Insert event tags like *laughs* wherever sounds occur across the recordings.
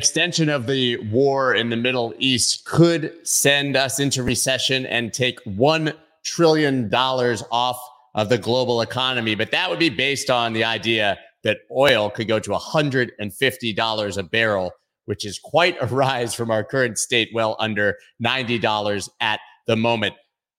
extension of the war in the Middle East could send us into recession and take $1 trillion off of the global economy. But that would be based on the idea that oil could go to $150 a barrel, which is quite a rise from our current state, well under $90 at the moment.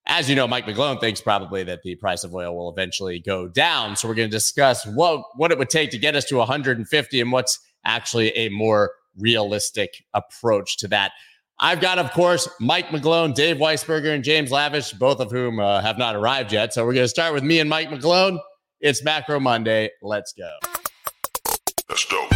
As you know, Mike McGlone thinks probably that the price of oil will eventually go down. So we're going to discuss what, what it would take to get us to 150 and what's actually a more realistic approach to that. I've got, of course, Mike McGlone, Dave Weisberger, and James Lavish, both of whom uh, have not arrived yet. So we're going to start with me and Mike McGlone. It's Macro Monday. Let's go. Let's go.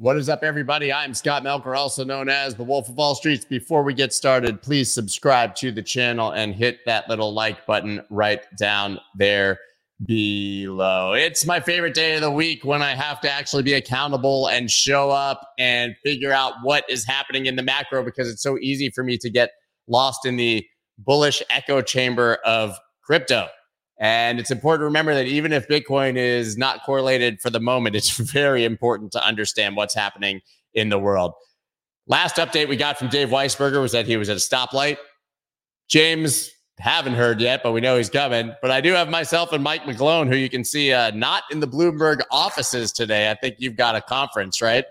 What is up, everybody? I'm Scott Melker, also known as the Wolf of Wall Streets. Before we get started, please subscribe to the channel and hit that little like button right down there below. It's my favorite day of the week when I have to actually be accountable and show up and figure out what is happening in the macro because it's so easy for me to get lost in the bullish echo chamber of crypto. And it's important to remember that even if Bitcoin is not correlated for the moment, it's *laughs* very important to understand what's happening in the world. Last update we got from Dave Weisberger was that he was at a stoplight. James, haven't heard yet, but we know he's coming. But I do have myself and Mike McGlone, who you can see uh, not in the Bloomberg offices today. I think you've got a conference, right?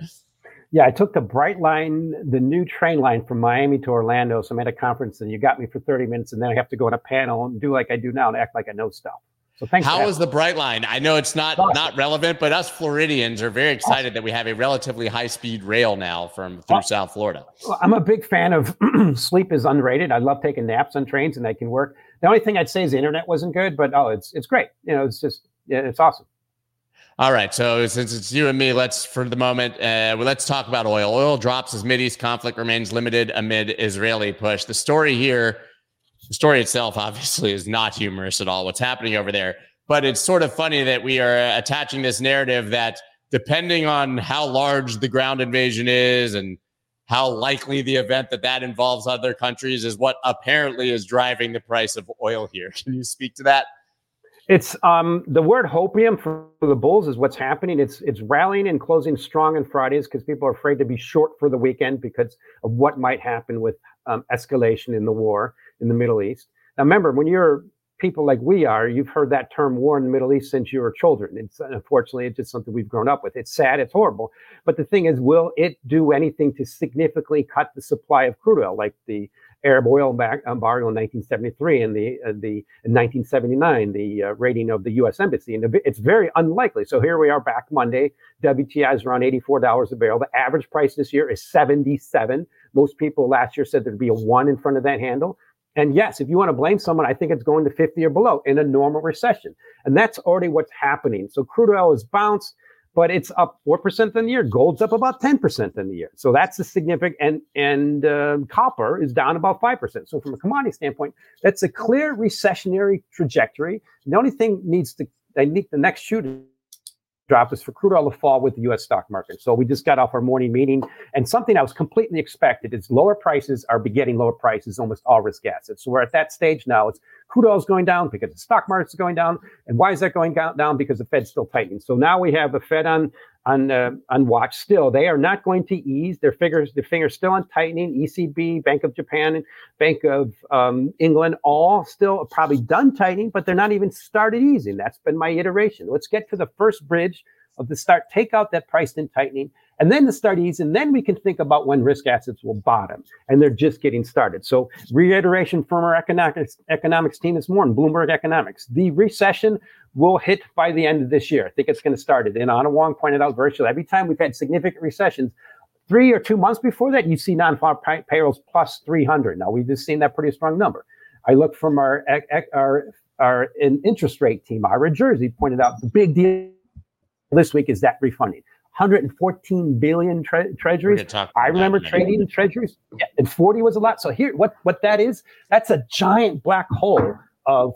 Yeah, I took the Brightline, the new train line from Miami to Orlando. So I'm at a conference and you got me for 30 minutes and then I have to go on a panel and do like I do now and act like I know stuff. So thanks. How is the Brightline? I know it's not awesome. not relevant, but us Floridians are very excited awesome. that we have a relatively high speed rail now from through well, South Florida. Well, I'm a big fan of *clears throat* sleep is underrated. I love taking naps on trains and they can work. The only thing I'd say is the internet wasn't good, but oh, it's it's great. You know, it's just it's awesome. All right. So since it's you and me, let's for the moment, uh, let's talk about oil. Oil drops as Mideast conflict remains limited amid Israeli push. The story here, the story itself, obviously, is not humorous at all. What's happening over there, but it's sort of funny that we are attaching this narrative that depending on how large the ground invasion is and how likely the event that that involves other countries is what apparently is driving the price of oil here. *laughs* Can you speak to that? It's um, the word hopium for the bulls is what's happening. It's it's rallying and closing strong on Fridays because people are afraid to be short for the weekend because of what might happen with um, escalation in the war in the Middle East. Now, remember, when you're people like we are, you've heard that term war in the Middle East since you were children. It's unfortunately it's just something we've grown up with. It's sad, it's horrible. But the thing is, will it do anything to significantly cut the supply of crude oil, like the Arab oil back, embargo in 1973 and the uh, the in 1979 the uh, raiding of the U.S. embassy, and it's very unlikely. So here we are back Monday. WTI is around 84 dollars a barrel. The average price this year is 77. Most people last year said there'd be a one in front of that handle. And yes, if you want to blame someone, I think it's going to 50 or below in a normal recession, and that's already what's happening. So crude oil has bounced but it's up 4% in the year. Gold's up about 10% in the year. So that's a significant, and, and uh, copper is down about 5%. So from a commodity standpoint, that's a clear recessionary trajectory. The only thing needs to, they need the next shoe drop is for crude oil to fall with the U.S. stock market. So we just got off our morning meeting, and something I was completely expected is lower prices are begetting lower prices almost all risk assets. So we're at that stage now. It's crude oil is going down because the stock market is going down, and why is that going down? Because the Fed's still tightening. So now we have the Fed on on uh, on watch. Still, they are not going to ease their fingers. Their fingers still on tightening. ECB, Bank of Japan, and Bank of um, England, all still probably done tightening, but they're not even started easing. That's been my iteration. Let's get to the first bridge of the start. Take out that price in tightening and then the start ease, and then we can think about when risk assets will bottom, and they're just getting started. So, reiteration from our economics economics team this morning, Bloomberg Economics, the recession will hit by the end of this year. I think it's going to start it. And Anna Wong pointed out virtually every time we've had significant recessions, three or two months before that, you see non-farm pay- payrolls plus 300. Now we've just seen that pretty strong number. I look from our our our interest rate team, Ira Jersey, pointed out the big deal this week is that refunding. 114 billion tre- treasuries. I remember trading treasuries, yeah, and 40 was a lot. So here, what what that is? That's a giant black hole of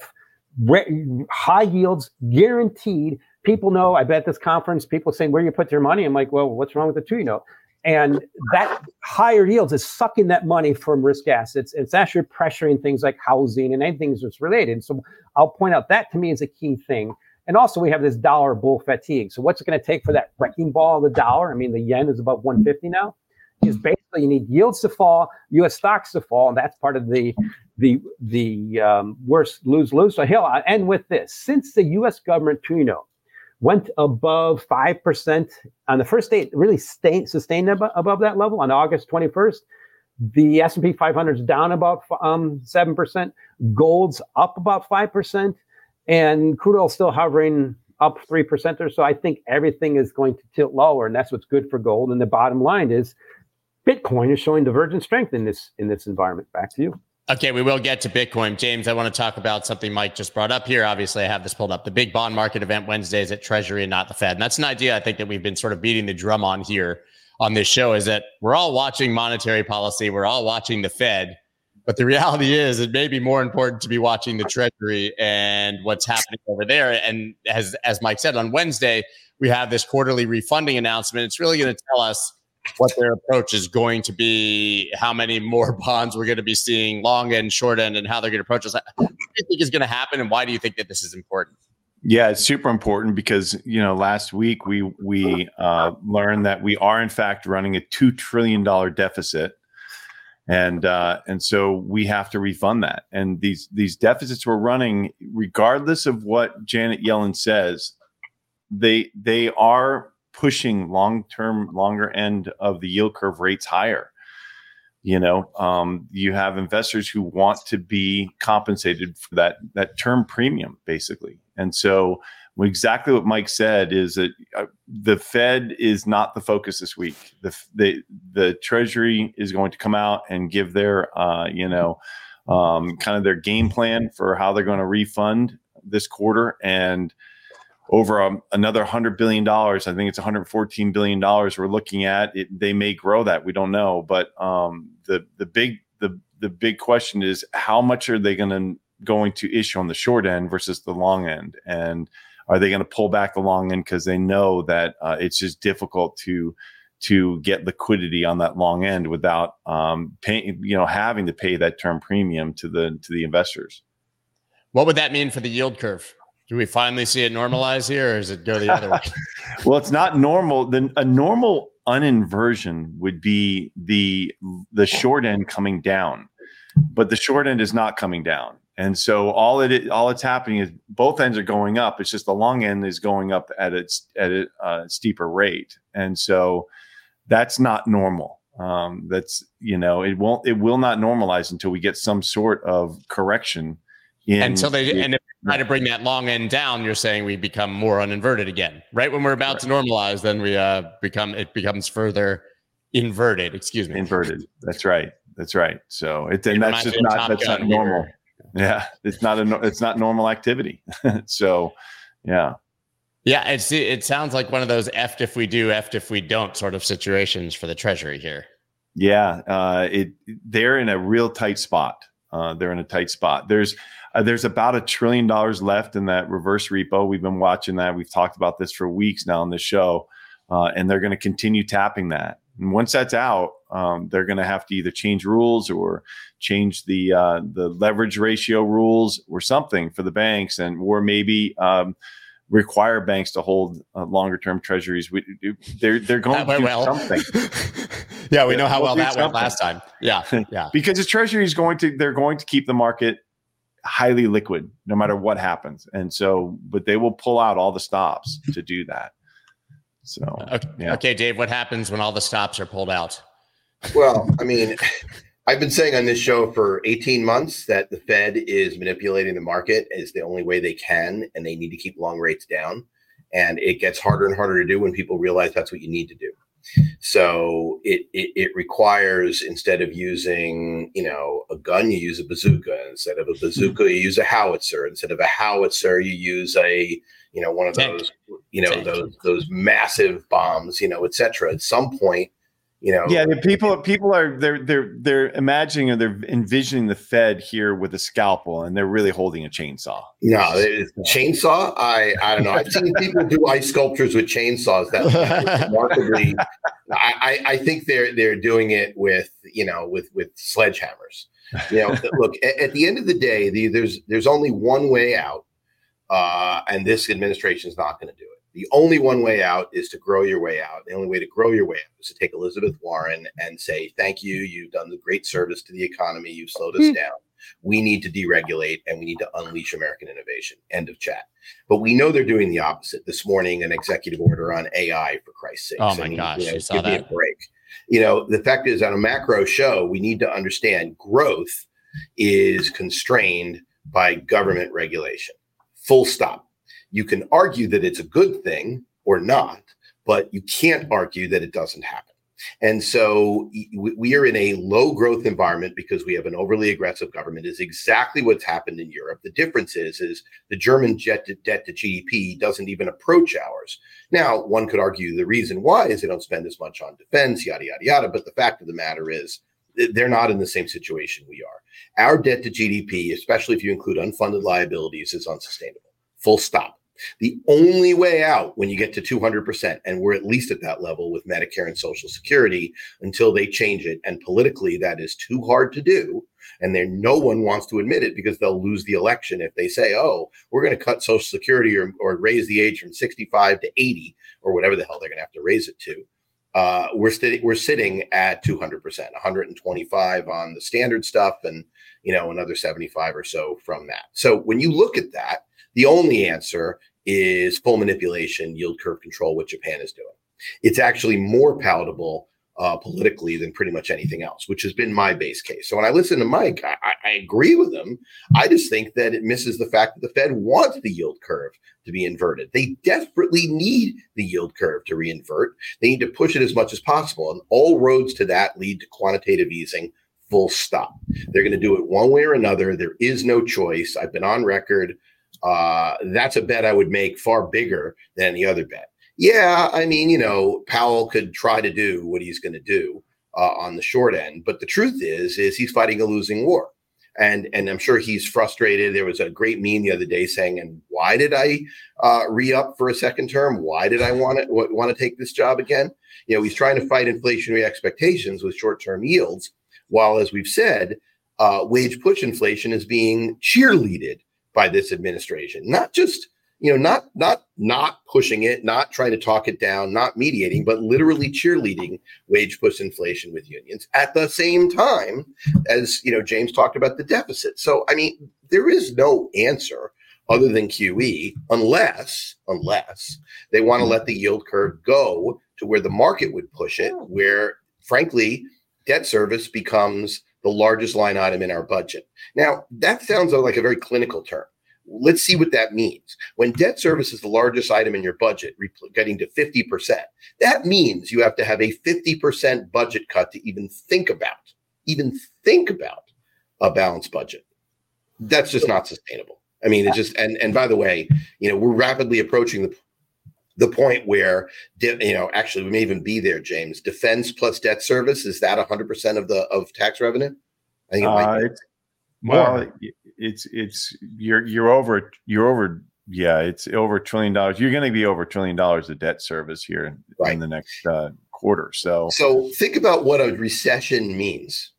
re- high yields, guaranteed. People know. I bet this conference, people saying where you put your money. I'm like, well, what's wrong with the two? You know, And that higher yields is sucking that money from risk assets. It's actually pressuring things like housing and anything that's related. So I'll point out that to me is a key thing. And also, we have this dollar bull fatigue. So, what's it going to take for that wrecking ball of the dollar? I mean, the yen is above 150 now. Is basically you need yields to fall, U.S. stocks to fall, and that's part of the the the um, worst lose lose. So, Hill, I end with this: since the U.S. government, you know, went above 5% on the first day, really stayed, sustained above, above that level on August 21st. The S&P 500 is down about um, 7%. Gold's up about 5%. And crude oil still hovering up 3% or so. I think everything is going to tilt lower, and that's what's good for gold. And the bottom line is Bitcoin is showing divergent strength in this in this environment. Back to you. Okay, we will get to Bitcoin. James, I want to talk about something Mike just brought up here. Obviously, I have this pulled up. The big bond market event Wednesdays at Treasury and not the Fed. And that's an idea I think that we've been sort of beating the drum on here on this show is that we're all watching monetary policy, we're all watching the Fed. But the reality is, it may be more important to be watching the Treasury and what's happening over there. And as as Mike said on Wednesday, we have this quarterly refunding announcement. It's really going to tell us what their approach is going to be, how many more *laughs* bonds we're going to be seeing, long end, short end, and how they're going to approach us. What do you think is going to happen, and why do you think that this is important? Yeah, it's super important because you know last week we we uh, learned that we are in fact running a two trillion dollar deficit, and uh, and so we have to refund that. And these these deficits we're running, regardless of what Janet Yellen says, they they are pushing long term, longer end of the yield curve rates higher. You know, um, you have investors who want to be compensated for that that term premium, basically, and so exactly what Mike said is that uh, the Fed is not the focus this week. The the the Treasury is going to come out and give their uh, you know um, kind of their game plan for how they're going to refund this quarter and over um, another hundred billion dollars. I think it's 114 billion dollars we're looking at. It, they may grow that. We don't know, but um, the the big the the big question is how much are they going to going to issue on the short end versus the long end, and are they going to pull back the long end because they know that uh, it's just difficult to to get liquidity on that long end without um, paying, you know, having to pay that term premium to the to the investors. What would that mean for the yield curve? Do we finally see it normalize here, or does it go the other way? *laughs* *laughs* well, it's not normal. The, a normal uninversion would be the the short end coming down, but the short end is not coming down. And so all it all it's happening is both ends are going up. It's just the long end is going up at its at a uh, steeper rate, and so that's not normal. Um, that's you know it won't it will not normalize until we get some sort of correction. In until they and if try to bring that long end down, you're saying we become more uninverted again. Right when we're about right. to normalize, then we uh, become it becomes further inverted. Excuse me, inverted. That's right. That's right. So it and that's just not that's not normal. Here. Yeah, it's not a it's not normal activity. *laughs* so, yeah. Yeah, it's it sounds like one of those "eft if we do, eft if we don't" sort of situations for the Treasury here. Yeah, uh, it they're in a real tight spot. Uh, they're in a tight spot. There's uh, there's about a trillion dollars left in that reverse repo. We've been watching that. We've talked about this for weeks now on the show, uh, and they're going to continue tapping that. And once that's out, um, they're going to have to either change rules or change the uh, the leverage ratio rules or something for the banks, and or maybe um, require banks to hold uh, longer term treasuries. We, they're they're going to do well. something. *laughs* yeah, we know how well that something. went last time. Yeah, *laughs* yeah. because the treasury is going to they're going to keep the market highly liquid no matter what happens. And so, but they will pull out all the stops to do that. So, okay, yeah. okay, Dave, what happens when all the stops are pulled out? Well, I mean, I've been saying on this show for 18 months that the Fed is manipulating the market is the only way they can, and they need to keep long rates down. And it gets harder and harder to do when people realize that's what you need to do. So it, it, it requires instead of using you know a gun, you use a bazooka. Instead of a bazooka, you use a howitzer. Instead of a howitzer, you use a you know one of those you know those those massive bombs, you know, etc. At some point, You know, yeah, the people people are they're they're they're imagining or they're envisioning the Fed here with a scalpel, and they're really holding a chainsaw. No, chainsaw. I I don't know. I've seen *laughs* people do ice sculptures with chainsaws. That remarkably, I I think they're they're doing it with you know with with sledgehammers. You know, look at, at, the end of the day, the, there's there's only one way out, uh, and this administration is not going to do it. The only one way out is to grow your way out. The only way to grow your way out is to take Elizabeth Warren and say, Thank you. You've done the great service to the economy. You've slowed us mm-hmm. down. We need to deregulate and we need to unleash American innovation. End of chat. But we know they're doing the opposite. This morning, an executive order on AI, for Christ's sake. Oh my I mean, gosh, you, know, give that. me a break. You know, the fact is, on a macro show, we need to understand growth is constrained by government regulation. Full stop you can argue that it's a good thing or not, but you can't argue that it doesn't happen. And so we are in a low growth environment because we have an overly aggressive government is exactly what's happened in Europe. The difference is, is the German debt to, debt to GDP doesn't even approach ours. Now, one could argue the reason why is they don't spend as much on defense, yada, yada, yada. But the fact of the matter is they're not in the same situation we are. Our debt to GDP, especially if you include unfunded liabilities, is unsustainable. Full stop. The only way out when you get to 200%, and we're at least at that level with Medicare and Social Security until they change it. And politically, that is too hard to do. And then no one wants to admit it because they'll lose the election if they say, oh, we're going to cut Social Security or, or raise the age from 65 to 80 or whatever the hell they're going to have to raise it to. Uh, we're, st- we're sitting at 200%, 125 on the standard stuff and, you know, another 75 or so from that. So when you look at that, the only answer is full manipulation, yield curve control, what Japan is doing. It's actually more palatable uh, politically than pretty much anything else, which has been my base case. So when I listen to Mike, I, I, agree with him. I just think that it misses the fact that the Fed wants the yield curve to be inverted. They desperately need the yield curve to reinvert. They need to push it as much as possible. And all roads to that lead to quantitative easing, full stop. They're going to do it one way or another. There is no choice. I've been on record uh, that's a bet I would make far bigger than the other bet. Yeah, I mean, you know, Powell could try to do what he's going to do uh, on the short end, but the truth is, is he's fighting a losing war, and and I'm sure he's frustrated. There was a great meme the other day saying, "And why did I uh, re up for a second term? Why did I want to want to take this job again?" You know, he's trying to fight inflationary expectations with short term yields, while as we've said, uh, wage push inflation is being cheerleaded by this administration. Not just you know not not not pushing it, not trying to talk it down, not mediating, but literally cheerleading wage push inflation with unions at the same time as you know James talked about the deficit. So I mean there is no answer other than QE unless unless they want to let the yield curve go to where the market would push it, where frankly debt service becomes the largest line item in our budget. Now, that sounds like a very clinical term. Let's see what that means. When debt service is the largest item in your budget, getting to 50%, that means you have to have a 50% budget cut to even think about, even think about a balanced budget. That's just not sustainable. I mean, it just and and by the way, you know, we're rapidly approaching the the point where you know actually we may even be there james. Defense plus debt service is that 100% of the of tax revenue? I think it uh, it's, well it's it's you're you're over you're over yeah it's over a trillion dollars. You're going to be over a trillion dollars of debt service here right. in the next uh, quarter so so think about what a recession means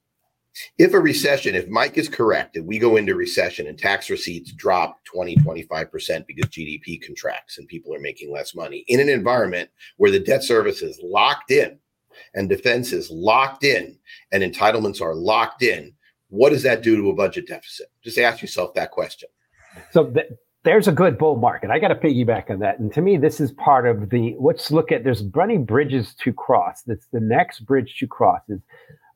if a recession, if Mike is correct, if we go into recession and tax receipts drop 20, 25% because GDP contracts and people are making less money in an environment where the debt service is locked in and defense is locked in and entitlements are locked in, what does that do to a budget deficit? Just ask yourself that question. So th- there's a good bull market. I got to piggyback on that. And to me, this is part of the let's look at there's many bridges to cross. That's the next bridge to cross is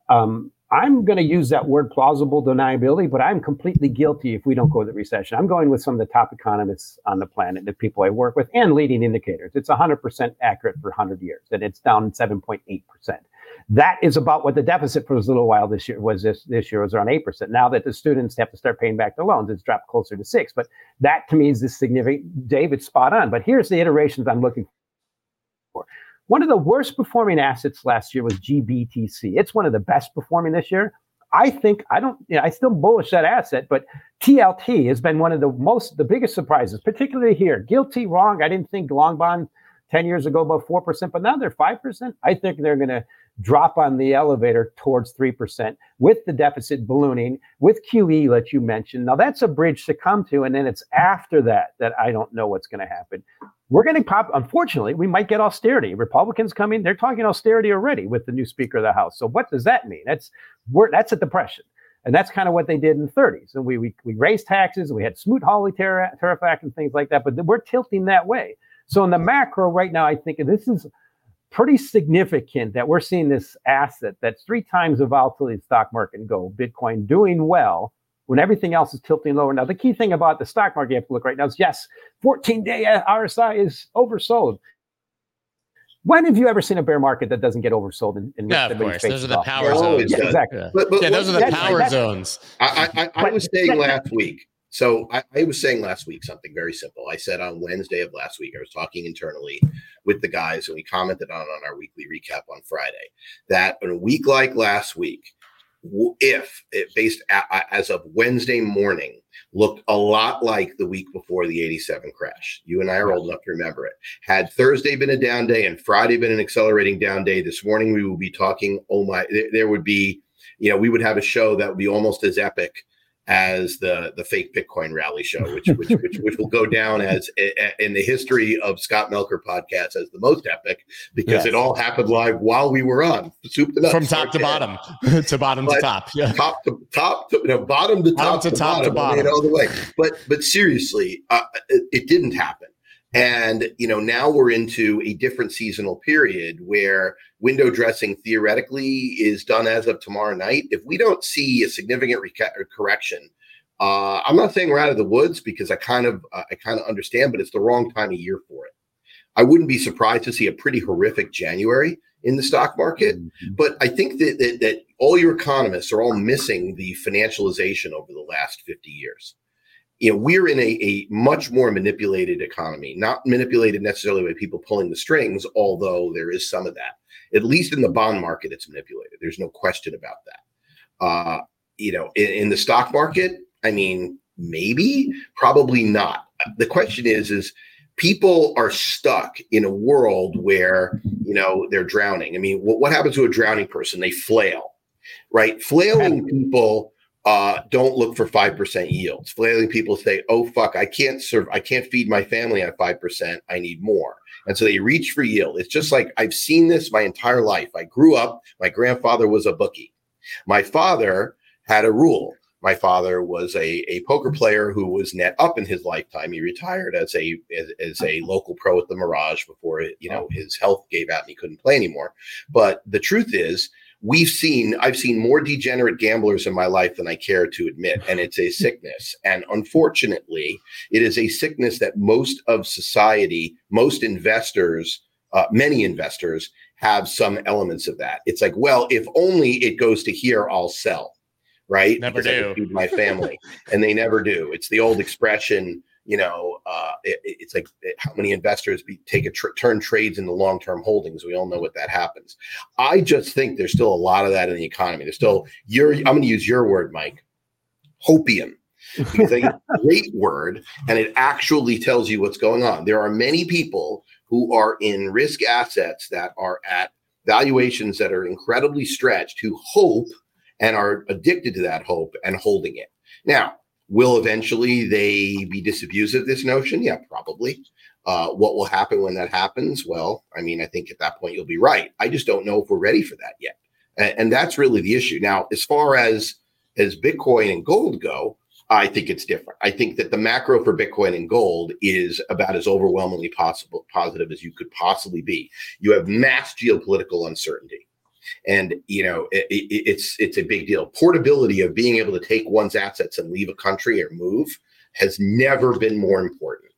um, I'm going to use that word plausible deniability, but I'm completely guilty if we don't go to the recession. I'm going with some of the top economists on the planet, the people I work with, and leading indicators. It's 100% accurate for 100 years, and it's down 7.8%. That is about what the deficit for a little while this year was. This this year was around eight percent. Now that the students have to start paying back their loans, it's dropped closer to six. But that to me is the significant. David's spot on. But here's the iterations I'm looking. One of the worst performing assets last year was GBTC. It's one of the best performing this year. I think I don't. You know, I still bullish that asset, but TLT has been one of the most, the biggest surprises, particularly here. Guilty, wrong. I didn't think long bond ten years ago about four percent, but now they're five percent. I think they're going to drop on the elevator towards 3% with the deficit ballooning, with QE that you mentioned. Now, that's a bridge to come to. And then it's after that that I don't know what's going to happen. We're getting pop. Unfortunately, we might get austerity. Republicans coming, they're talking austerity already with the new Speaker of the House. So, what does that mean? That's we're, that's a depression. And that's kind of what they did in the 30s. And we, we, we raised taxes, and we had Smoot-Hawley tariff, tariff act and things like that. But we're tilting that way. So in the macro right now, I think this is pretty significant that we're seeing this asset that's three times the volatility of the stock market gold, Bitcoin doing well when everything else is tilting lower. Now, the key thing about the stock market you have to look right now is yes, 14 day RSI is oversold. When have you ever seen a bear market that doesn't get oversold? And, and yeah, of course. Those are the power zones. Yeah, exactly. Yeah. But, but yeah, those are the power zones. I, I, I was saying last week, so I, I, was saying last week something very simple. I said on Wednesday of last week, I was talking internally with the guys, and we commented on on our weekly recap on Friday that in a week like last week, if it based as of Wednesday morning looked a lot like the week before the 87 crash. You and I are old enough to remember it. Had Thursday been a down day and Friday been an accelerating down day, this morning we will be talking, oh my, there would be, you know, we would have a show that would be almost as epic as the the fake Bitcoin rally show, *laughs* which which which, which will go down as in the history of Scott Melker podcasts as the most epic because yes. it all happened live while we were on soup to from top to bottom *laughs* to bottom to top, yeah, top to top to you know, bottom to top to, to top bottom, to bottom, all the way. But but seriously, uh, it, it didn't happen. And you know, now we're into a different seasonal period where window dressing theoretically is done as of tomorrow night. If we don't see a significant reca- correction, uh, I'm not saying we're out of the woods because I kind of uh, I kind of understand, but it's the wrong time of year for it. I wouldn't be surprised to see a pretty horrific January in the stock market, mm-hmm. but I think that, that that all your economists are all missing the financialization over the last 50 years you know we're in a, a much more manipulated economy not manipulated necessarily by people pulling the strings although there is some of that. At least in the bond market it's manipulated. There's no question about that. Uh, you know in, in the stock market i mean maybe probably not. The question is is people are stuck in a world where you know they're drowning. I mean what, what happens to a drowning person? They flail right? Flailing people uh, don't look for 5% yields. Flailing people say, oh, fuck, I can't serve, I can't feed my family on 5%. I need more. And so they reach for yield. It's just like I've seen this my entire life. I grew up, my grandfather was a bookie. My father had a rule. My father was a, a poker player who was net up in his lifetime. He retired as a as, as a local pro at the Mirage before you know his health gave out and he couldn't play anymore. But the truth is, we've seen i've seen more degenerate gamblers in my life than i care to admit and it's a *laughs* sickness. And unfortunately it is a sickness that most of society most investors uh, many investors have some elements of that. It's like well if only it goes to here i'll sell right? Never because do. my *laughs* family. And they never do. It's the old expression you know, uh, it, it's like eh, how many investors be, take a tr- turn trades into long term holdings. We all know what that happens. I just think there's still a lot of that in the economy. There's still your. I'm going to use your word, Mike. Hopium. Because a *laughs* great word, and it actually tells you what's going on. There are many people who are in risk assets that are at valuations that are incredibly stretched who hope and are addicted to that hope and holding it. Now, Will eventually they be disabused of this notion? Yeah, probably. Uh, what will happen when that happens? Well, I mean, I think at that point you'll be right. I just don't know if we're ready for that yet, and, and that's really the issue. Now, as far as as Bitcoin and gold go, I think it's different. I think that the macro for Bitcoin and gold is about as overwhelmingly possible positive as you could possibly be. You have mass geopolitical uncertainty and you know it, it, it's it's a big deal. Portability of being able to take one's assets and leave a country or move has never been more important.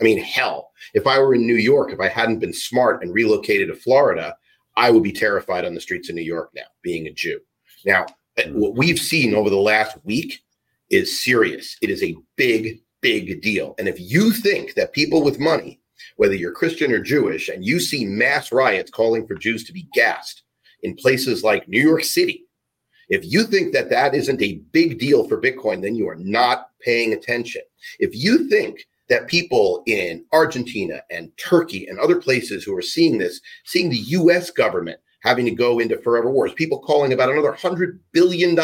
I mean hell if i were in new york if i hadn't been smart and relocated to florida i would be terrified on the streets of new york now being a jew. Now eh, hmm. what we've seen over the last week is serious. It is a big big deal. And if you think that people with money whether you're Christian or Jewish, and you see mass riots calling for Jews to be gassed in places like New York City, if you think that that isn't a big deal for Bitcoin, then you are not paying attention. If you think that people in Argentina and Turkey and other places who are seeing this, seeing the US government having to go into forever wars, people calling about another $100 billion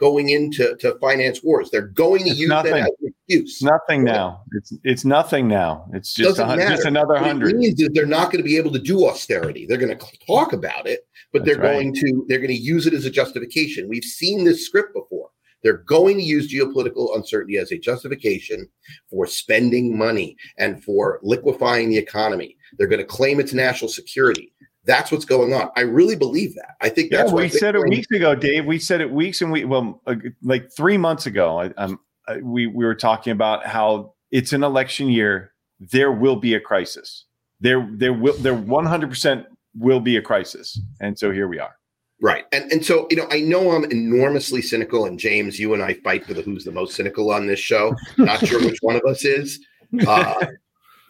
going into to finance wars. They're going to It's use nothing. that excuse. Nothing now. It's it's nothing now. It's just a, just another What it hundred. means is they're not going to be able to do austerity. They're going to talk about it, but That's they're right. going to they're going to use it as a justification. We've seen this script before. They're going to use geopolitical uncertainty as a justification for spending money and for liquefying the economy. They're going to claim it's national security. That's what's going on. I really believe that. I think Yeah, that's why we said it weeks ago, Dave. We said it weeks and we well, like three months ago. I, um, uh, we we were talking about how it's an election year. There will be a crisis. There there will there one hundred percent will be a crisis, and so here we are. Right. And and so, you know, I know I'm enormously cynical, and James, you and I fight for the who's the most cynical on this show. Not sure which one of us is. Uh,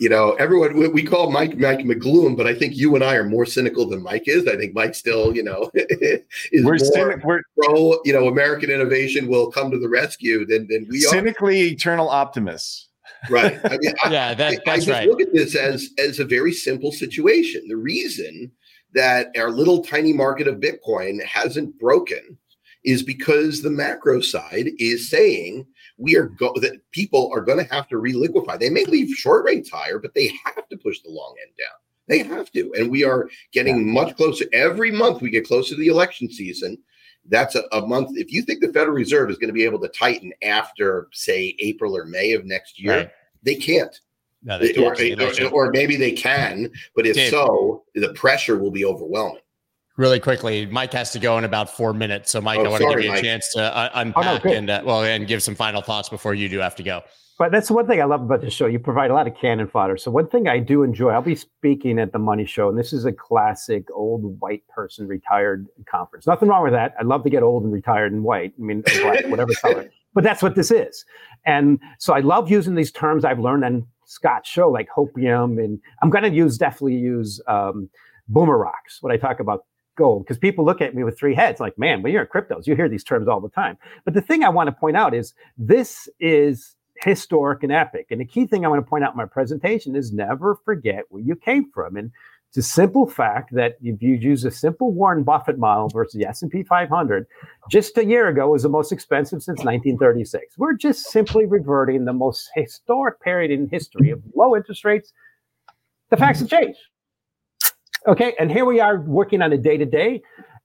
you know, everyone we, we call Mike Mike McGloom, but I think you and I are more cynical than Mike is. I think Mike still, you know, *laughs* is We're, more cynic, we're pro, you know, American innovation will come to the rescue than than we are. cynically eternal optimists. Right. I mean, I, *laughs* Yeah, that, I- I just right. look at this as as a very simple situation. The reason that our little tiny market of Bitcoin hasn't broken is because the macro side is saying we are go- that people are going to have to reliquify. They may leave short rates higher, but they have to push the long end down. They have to, and we are getting much closer. Every month we get closer to the election season. That's a, a month. If you think the Federal Reserve is going to be able to tighten after, say, April or May of next year, Right. they can't. No, they Or, or, or maybe they can, but if Dave. so, the pressure will be overwhelming. Really quickly, Mike has to go in about four minutes. So, Mike, Oh, I want to give you a Mike. chance to uh, unpack good. and uh, well, and give some final thoughts before you do have to go. But that's one thing I love about the show. You provide a lot of cannon fodder. So one thing I do enjoy, I'll be speaking at the Money Show, and this is a classic old white person retired conference. Nothing wrong with that. I'd love to get old and retired and white. I mean, black, *laughs* whatever color. But that's what this is. And so I love using these terms I've learned on Scott's show, like hopium, and I'm going to use definitely use um, boomer rocks when I talk about gold because people look at me with three heads like man when you're in cryptos. You hear these terms all the time. But the thing i want to point out is this is historic and epic and the key thing i want to point out in my presentation is never forget where you came from and it's a simple fact that if you use a simple warren buffett model versus the s&p 500 just a year ago was the most expensive since 1936 we're just simply reverting the most historic period in history of low interest rates. The facts have changed Okay, and here we are working on a day to day.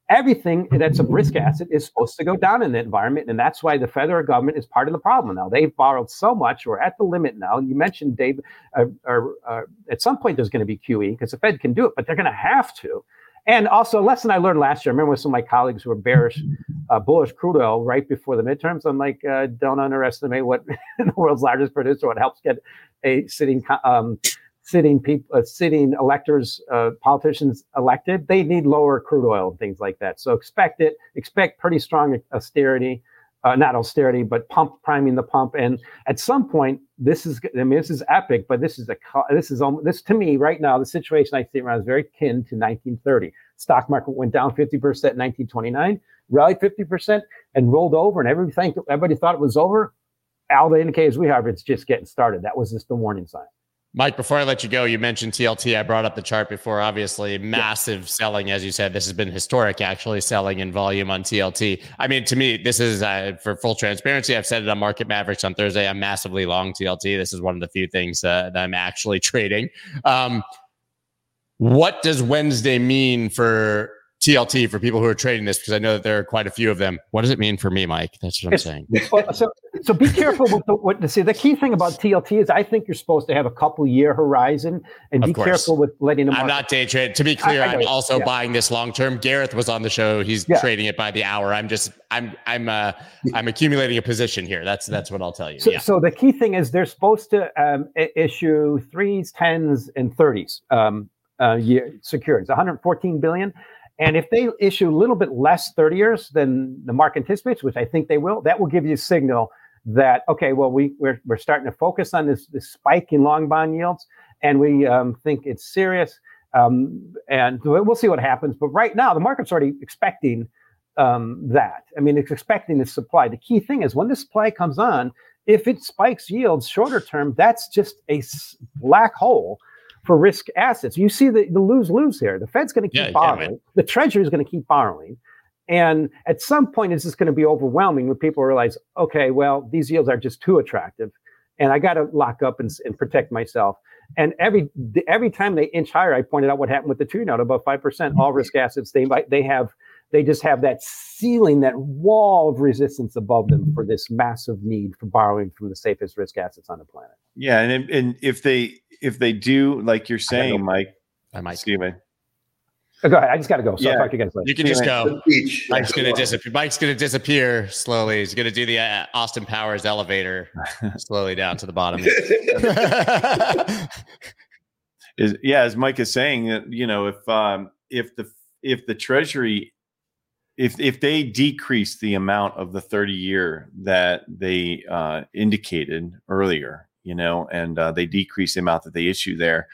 Everything that's a risk asset is supposed to go down in the environment, and that's why the federal government is part of the problem now. They've borrowed so much; we're at the limit now. You mentioned, Dave, uh, uh, uh, at some point there's going to be QE because the Fed can do it, but they're going to have to. And also, a lesson I learned last year. I remember with some of my colleagues who were bearish, uh, bullish crude oil right before the midterms. I'm like, uh, don't underestimate what *laughs* the world's largest producer, what helps get a sitting um, sitting people, uh, sitting electors, uh, politicians elected, they need lower crude oil and things like that. So expect it. Expect pretty strong austerity, uh, not austerity, but pump priming the pump. And at some point, this is I mean this is epic, but this is a this is almost, this to me right now the situation I see around is very kin to 1930. Stock market went down 50 percent in 1929, rallied 50 percent, and rolled over, and everything everybody thought it was over. All the indicators we have, it's just getting started. That was just the warning sign. Mike, before I let you go, you mentioned TLT. I brought up the chart before. Obviously, massive selling, as you said. This has been historic, actually, selling in volume on TLT. I mean, to me, this is uh, for full transparency. I've said it on Market Mavericks on Thursday. I'm massively long TLT. This is one of the few things uh, that I'm actually *laughs* trading. Um, what does Wednesday mean for TLT for people who are trading this? Because I know that there are quite a few of them. What does it mean for me, Mike? That's what I'm It's- saying. *laughs* So, so be careful with the, what to see. The key thing about TLT is I think you're supposed to have a couple year horizon and Of be course. careful with letting them. I'm not day trading. To be clear, I, I I'm also Yeah. buying this long term. Gareth was on the show. He's Yeah. trading it by the hour. I'm just I'm I'm uh I'm accumulating a position here. That's that's what I'll tell you. So, yeah. so the key thing is they're supposed to um, issue threes, tens, and thirties um, uh, year securities, 114 billion. And if they issue a little bit less 30 years than the market anticipates, which I think they will, that will give you a signal that okay, well we we're, we're starting to focus on this this spike in long bond yields, and we um, think it's serious. Um, and we'll see what happens. But right now, the market's already expecting um, that. I mean, it's expecting the supply. The key thing is when the supply comes on, if it spikes yields shorter term, that's just a black hole for risk assets. You see the, the lose lose here. The Fed's going to keep yeah, borrowing. Yeah, the Treasury is going to keep borrowing. And at some point, it's just going to be overwhelming when people realize, okay, well, these yields are just too attractive, and I got to lock up and, and protect myself. And every every time they inch higher, I pointed out what happened with the two note above five percent. All risk assets they they have they just have that ceiling, that wall of resistance above them for this massive need for borrowing from the safest risk assets on the planet. Yeah, and and if they if they do, like you're saying, Mike, I might Steven. Oh, go ahead. I just got to go. So yeah. I'll talk to you guys later. You can just go. Mike's going to disappear. Mike's going to disappear slowly. He's going to do the uh, Austin Powers elevator *laughs* slowly down to the bottom. *laughs* is yeah, as Mike is saying, you know, if um, if the if the Treasury if if they decrease the amount of the 30 year that they uh, indicated earlier, you know, and uh, they decrease the amount that they issue there,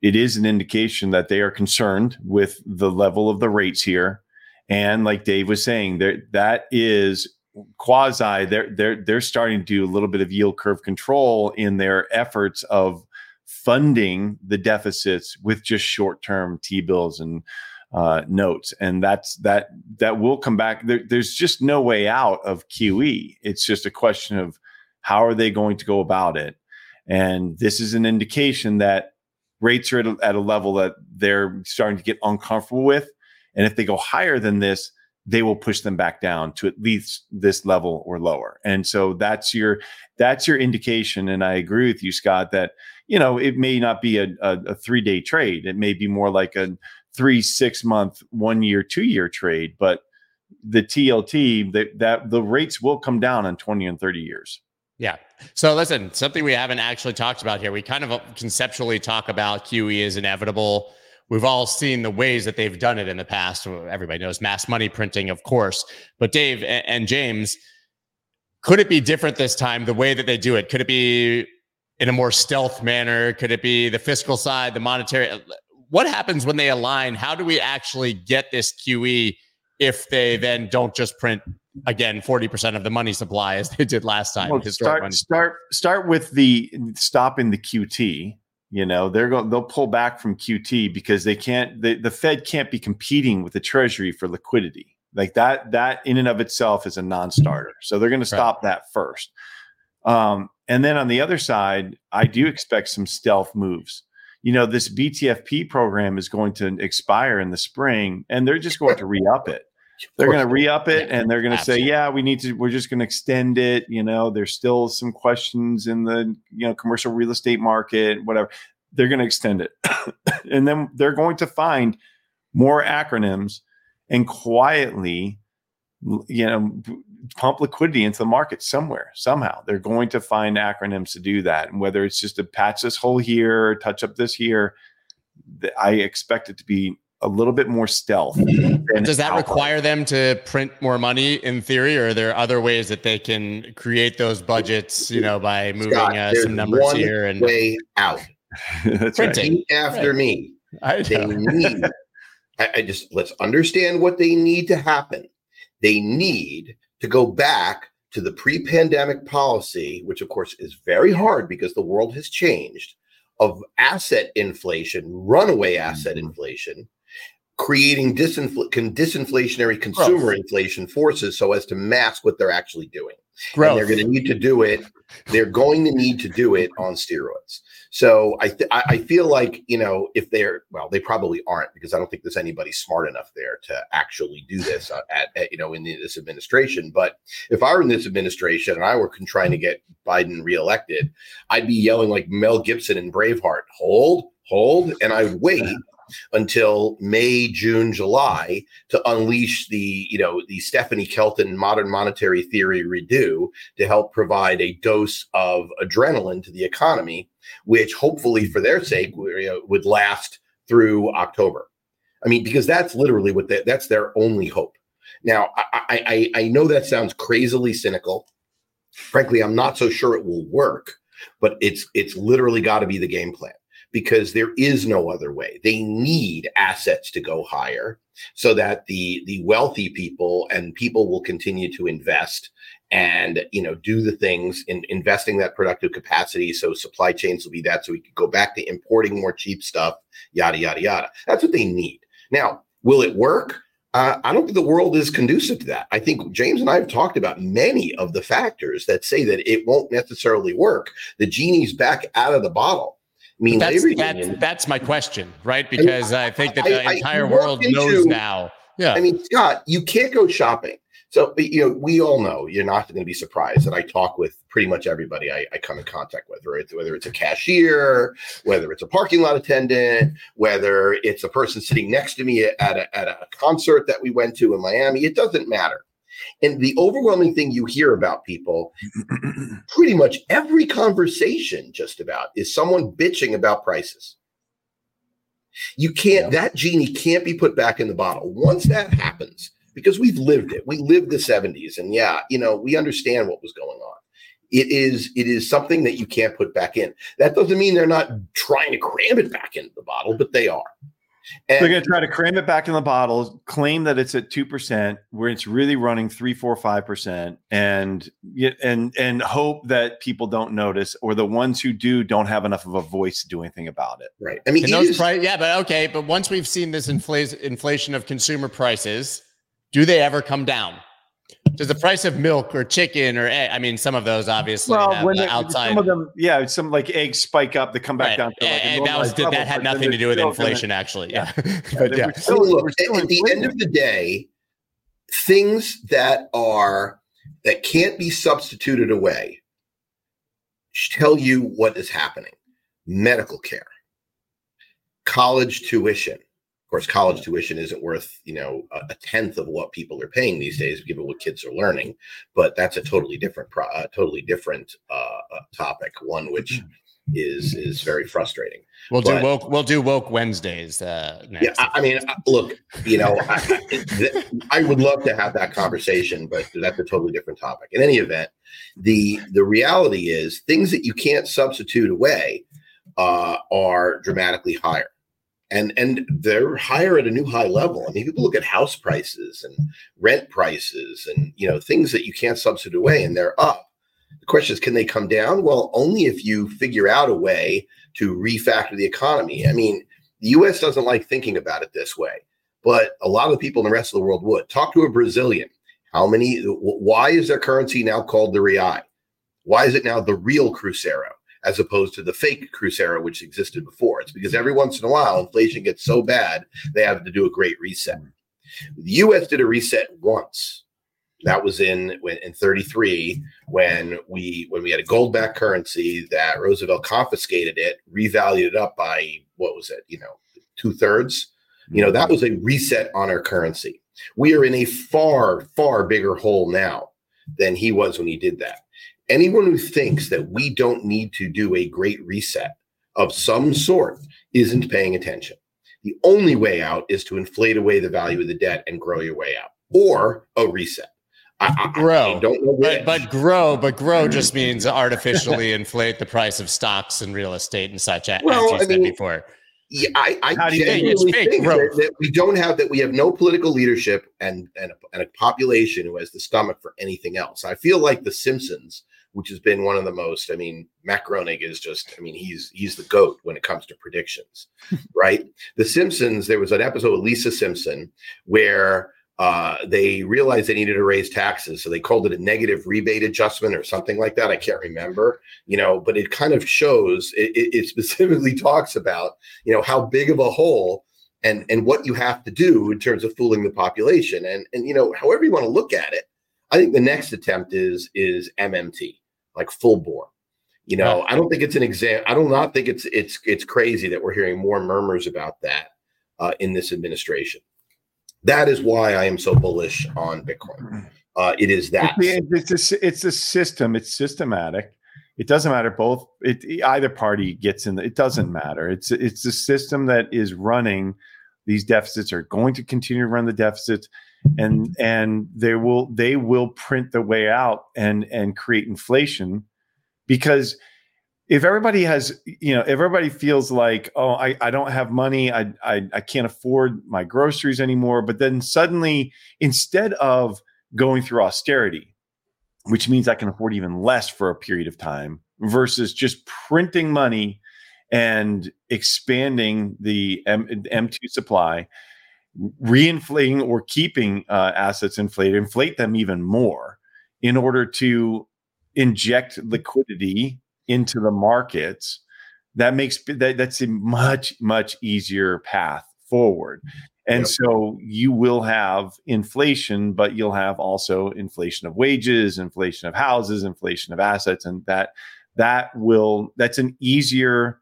it is an indication that they are concerned with the level of the rates here. And like Dave was saying, there that is quasi they're they're they're starting to do a little bit of yield curve control in their efforts of funding the deficits with just short term T bills and uh, notes, and that's that that will come back. There, there's just no way out of QE. It's just a question of how are they going to go about it, and this is an indication that rates are at a, at a level that they're starting to get uncomfortable with, and if they go higher than this, they will push them back down to at least this level or lower. And so that's your that's your indication. And I agree with you, Scott, that you know it may not be a, a, a three day trade. It may be more like a three, six month, one year, two year trade, but the TLT that that the rates will come down in 20 and 30 years. Yeah. So listen, something we haven't actually talked about here. We kind of uh, conceptually talk about QE is inevitable. We've all seen the ways that they've done it in the past. Everybody knows mass money printing, of course. But Dave and James, could it be different this time? The way that they do it? Could it be in a more stealth manner? Could it be the fiscal side, the monetary? Uh, what happens when they align? How do we actually get this QE if they then don't just print again 40% of the money supply as they did last time? Well, start, start start with the stopping the QT. You know, they're going they'll pull back from QT because they can't the, the Fed can't be competing with the Treasury for liquidity. Like that, that in and of itself is a non-starter. So they're going to stop right. that first. Um, and then on the other side, I do expect some stealth moves you know, this BTFP program is going to expire in the spring and they're just going to re up it. *laughs* They're going to re up it and they're going to say, yeah, we need to, we're just going to extend it. You know, there's still some questions in the, you know, commercial real estate market, whatever. They're going to extend it. *coughs* and then they're going to find more acronyms and quietly, you know, pump liquidity into the market somewhere, somehow. They're going to find acronyms to do that. And whether it's just to patch this hole here, or touch up this here, I expect it to be a little bit more stealth. Does that require them to print more money in theory, or are there other ways that they can create those budgets, you know, by moving Scott, uh, some numbers here and way out? *laughs* That's printing right. after right. me. I they need. I, I just let's understand what they need to happen. They need to go back to the pre pandemic policy, which of course is very hard because the world has changed, of asset inflation, runaway asset mm-hmm. inflation, creating disinfl- disinflationary consumer Growth. inflation forces so as to mask what they're actually doing. And they're going to need to do it. They're going to need to do it on steroids. So I th- I feel like you know if they're well they probably aren't because I don't think there's anybody smart enough there to actually do this *laughs* at, at you know in the, this administration. But if I were in this administration and I were trying to get Biden reelected, I'd be yelling like Mel Gibson in Braveheart, hold, hold, and I would wait *laughs* until May, June, July to unleash the, you know, the Stephanie Kelton modern monetary theory redo to help provide a dose of adrenaline to the economy, which hopefully for their sake would last through October. I mean, because that's literally what they, that's their only hope. Now, I, I, I know that sounds crazily cynical. Frankly, I'm not so sure it will work, but it's it's literally got to be the game plan because there is no other way. They need assets to go higher so that the the wealthy people and people will continue to invest and you know do the things in investing that productive capacity so supply chains will be that so we could go back to importing more cheap stuff yada yada yada that's what they need now will it work uh, I don't think the world is conducive to that. I think James and I have talked about many of the factors that say that it won't necessarily work. The genie's back out of the bottle. Mean, that's, that's, that's, my question, right? Because I, I think that the I, entire world into, knows now. Yeah. I mean, Scott, you can't go shopping so, you know, we all know you're not going to be surprised that I talk with pretty much everybody I, I come in contact with, whether it's, whether it's a cashier, whether it's a parking lot attendant, whether it's a person sitting next to me at a, at a concert that we went to in Miami. It doesn't matter. And the overwhelming thing you hear about people, *clears throat* pretty much every conversation, just about, is someone bitching about prices. You can't, yeah. that genie can't be put back in the bottle. Once that happens, because we've lived it. We lived the 70s and yeah, you know, we understand what was going on. It is it is something that you can't put back in. That doesn't mean they're not trying to cram it back into the bottle, but they are. And they're going to try to cram it back in the bottle, claim that it's at two percent, where it's really running three, four, five percent, and and and hope that people don't notice, or the ones who do don't have enough of a voice to do anything about it. Right. I mean, those price, yeah, but okay, but once we've seen this infl- inflation of consumer prices, do they ever come down? Does the price of milk or chicken or egg, I mean, some of those obviously well, when the outside. Some of them, yeah, some like eggs spike up, they come back right. down to like and that was level, that had nothing to do with inflation, gonna, actually. Yeah, yeah. *laughs* but yeah. So look, at the end of the day, things that are that can't be substituted away tell you what is happening: medical care, college tuition, course, college tuition isn't worth you know a, tenth of what people are paying these days, given what kids are learning. But that's a totally different, pro- uh, totally different uh, topic. One which mm-hmm. is is very frustrating. We'll but, do woke. We'll do woke Wednesdays. Uh, next. Yeah, I, I mean, look, you know, I, I would love to have that conversation, but that's a totally different topic. In any event, the the reality is things that you can't substitute away uh, are dramatically higher and and they're higher at a new high level. I mean, people look at house prices and rent prices and you know things that you can't substitute away, and they're up. The question is, can they come down? Well, only if you figure out a way to refactor the economy. I mean, the U.S. doesn't like thinking about it this way, but a lot of people in the rest of the world would. Talk to a Brazilian. How many? Why is their currency now called the real? Why is it now the real Cruzeiro? As opposed to the fake Cruzeiro, which existed before. It's because every once in a while, inflation gets so bad, they have to do a great reset. The US did a reset once. That was in when in 33 when we when we had a gold backed currency that Roosevelt confiscated it, revalued it up by what was it, you know, two thirds. You know, that was a reset on our currency. We are in a far, far bigger hole now than he was when he did that anyone who thinks that we don't need to do a great reset of some sort isn't paying attention. The only way out is to inflate away the value of the debt and grow your way out, or a reset. I, I, grow, I don't know but, but, grow, but grow just means artificially inflate the price of stocks and real estate and such. Well, as you said mean, before. Yeah, I, I genuinely think that, that, we don't have that we have no political leadership and and a, and a population who has the stomach for anything else. I feel like The Simpsons which has been one of the most. I mean, Matt Groening is just. I mean, he's he's the goat when it comes to predictions, *laughs* right? The Simpsons. There was an episode with Lisa Simpson where uh, they realized they needed to raise taxes, so they called it a negative rebate adjustment or something like that. I can't remember, you know, but it kind of shows. It, it specifically *laughs* talks about you know how big of a hole and and what you have to do in terms of fooling the population and and you know however you want to look at it i think the next attempt is is mmt like full bore. You know, I don't think it's an exam. I do not think it's it's it's crazy that we're hearing more murmurs about that uh, in this administration. That is why I am so bullish on Bitcoin. Uh, it is that it's a, it's a system. It's systematic. It doesn't matter. Both it either party gets in. The, it doesn't matter. It's it's a system that is running these deficits. Are going to continue to run the deficits and and they will they will print the way out and and create inflation because if everybody has, you know, everybody feels like, oh, I, I don't have money, I, I I can't afford my groceries anymore, but then suddenly instead of going through austerity, which means I can afford even less for a period of time versus just printing money and expanding the M- M2 supply, reinflating or keeping uh, assets inflated, inflate them even more in order to inject liquidity into the markets. That makes that, that's a much much easier path forward. And yep. so you will have inflation, but you'll have also inflation of wages, inflation of houses, inflation of assets, and that that will that's an easier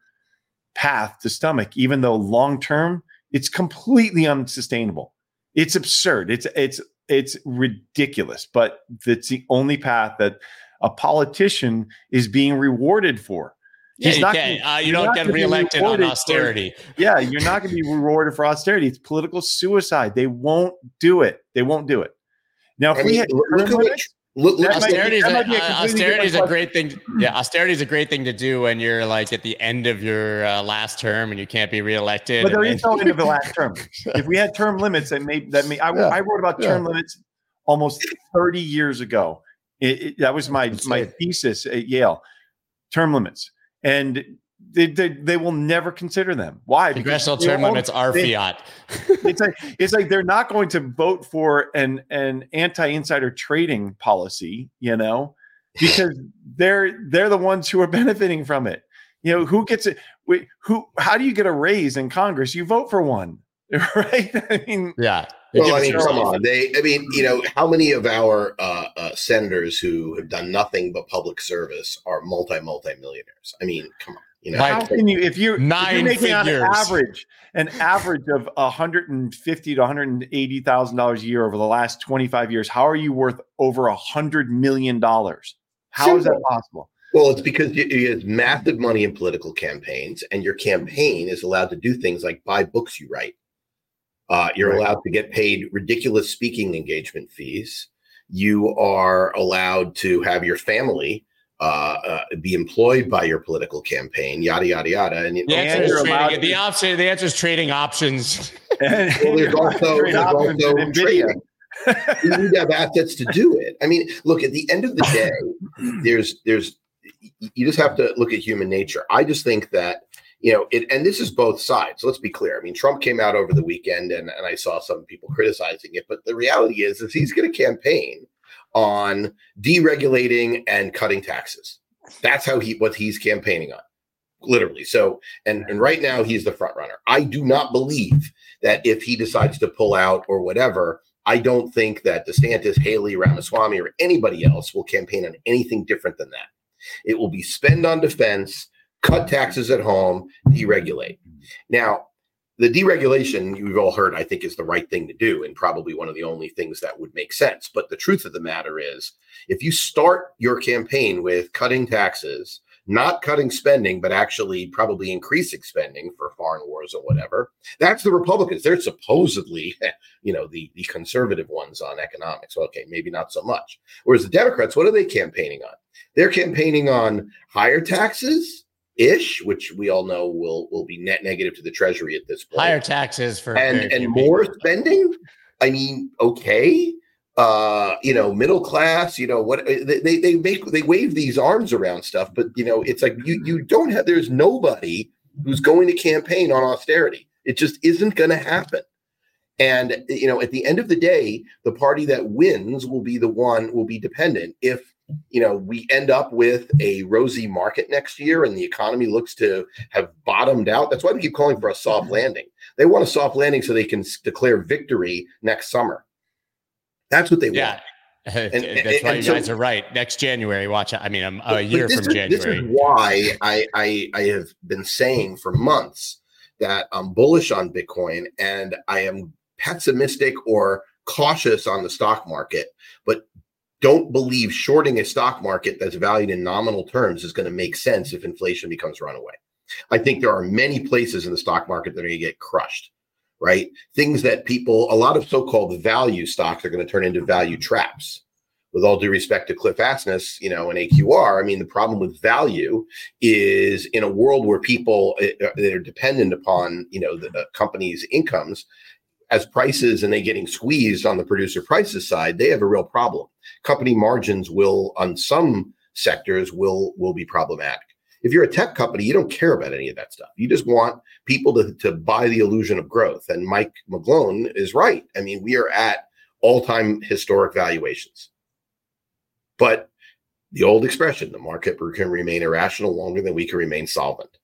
path to stomach, even though long term it's completely unsustainable. It's absurd. It's it's it's ridiculous, but it's the only path that a politician is being rewarded for. He's yeah, not gonna, uh, you don't get reelected on austerity. For, yeah, you're not going to be rewarded for austerity. It's political suicide. They won't do it. They won't do it. Now, if I we mean, had look, look, Look, look austerity is a, uh, austerity is a great thing. Yeah, austerity is a great thing to do when you're like at the end of your uh, last term and you can't be reelected. But there is no end of the last *laughs* term. If we had term limits, that may that may I, yeah. I wrote about term yeah. limits almost 30 years ago. It, it, that was my my thesis at Yale. Term limits, and they, they, they will never consider them. Why? Congressional term limits are they, fiat. *laughs* it's like it's like they're not going to vote for an an anti insider trading policy, you know, *laughs* because they're they're the ones who are benefiting from it. You know, who gets it? Wait, who? How do you get a raise in Congress? You vote for one, *laughs* right? I mean, yeah. Well, I mean, come on. They, I mean, you know, how many of our uh, uh, senators who have done nothing but public service are multi multi millionaires? I mean, come on. You know, how can you if you nine if you're making figures. on average an average of 150 to 180 thousand dollars a year over the last 25 years? How are you worth over a hundred million dollars? How Simple. is that possible? Well, it's because you have massive money in political campaigns, and your campaign is allowed to do things like buy books you write. Uh, you're right. allowed to get paid ridiculous speaking engagement fees. You are allowed to have your family uh, uh, be employed by your political campaign, yada yada yada. And, the answer, is trading, the option. The answer is trading options. *laughs* well, there's also, there's also trading. *laughs* you need to have assets to do it. I mean, look at the end of the day, *laughs* there's there's you just have to look at human nature. I just think that you know it, and this is both sides. Let's be clear. I mean, Trump came out over the weekend, and and I saw some people criticizing it, but the reality is, is he's going to campaign on deregulating and cutting taxes. That's how he what he's campaigning on. Literally. So and and right now he's the front runner. I do not believe that if he decides to pull out or whatever, I don't think that DeSantis, Haley, Ramaswamy, or anybody else will campaign on anything different than that. It will be spend on defense, cut taxes at home, deregulate. Now, the deregulation you've all heard i think is the right thing to do and probably one of the only things that would make sense. But the truth of the matter is if you start your campaign with cutting taxes not cutting spending but actually probably increasing spending for foreign wars or whatever that's the republicans. They're supposedly *laughs* you know the the conservative ones on economics. Okay maybe not so much. Whereas the democrats what are they campaigning on? They're campaigning on higher taxes ish, which we all know will will be net negative to the treasury at this point. Higher taxes for and and more people. spending. I mean, okay, uh, you know, middle class. You know what they they make they wave these arms around stuff, but you know, it's like you you don't have. There's nobody who's going to campaign on austerity. It just isn't going to happen. And you know, at the end of the day, the party that wins will be the one will be dependent if you know, we end up with a rosy market next year and the economy looks to have bottomed out. That's why they keep calling for a soft mm-hmm. landing. They want a soft landing so they can declare victory next summer. That's what they yeah. want. *laughs* And, That's why you so, guys are right. Next January, watch. I mean, I'm a year from is, January. This is why I, I I have been saying for months that I'm bullish on Bitcoin and I am pessimistic or cautious on the stock market. But don't believe shorting a stock market that's valued in nominal terms is going to make sense if inflation becomes runaway. I think there are many places in the stock market that are going to get crushed, right? Things that people, a lot of so called value stocks are going to turn into value traps, with all due respect to Cliff Asness, you know, and AQR, I mean, the problem with value is in a world where people uh, uh, that are dependent upon, you know, the, the company's incomes, as prices and they getting squeezed on the producer prices side, they have a real problem. Company margins will, on some sectors, will will be problematic. If you're a tech company, you don't care about any of that stuff. You just want people to, to buy the illusion of growth. And Mike McGlone is right. I mean, we are at all-time historic valuations. But the old expression, the market can remain irrational longer than we can remain solvent.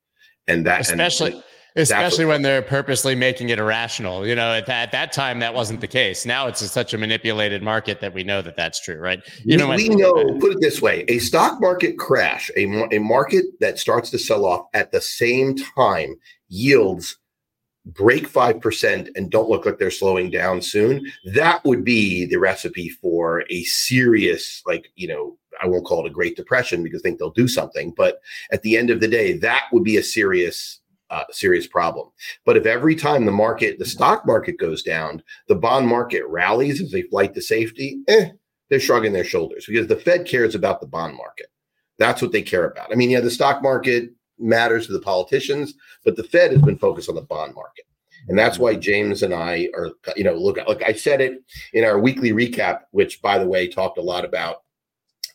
And that especially and, especially when they're purposely making it irrational. You know, at that, at that time that wasn't the case. Now it's a, such a manipulated market that we know that that's true, right? You know, we know. Put it this way: a stock market crash, a a market that starts to sell off at the same time, yields break 5% and don't look like they're slowing down soon, that would be the recipe for a serious, like, you know, I won't call it a Great Depression because I think they'll do something. But at the end of the day, that would be a serious, uh, serious problem. But if every time the market, the stock market goes down, the bond market rallies as they flight to safety, eh, they're shrugging their shoulders because the Fed cares about the bond market. That's what they care about. I mean, yeah, the stock market matters to the politicians, but the Fed has been focused on the bond market. And that's why James and I are, you know, look, look, I said it in our weekly recap, which by the way, talked a lot about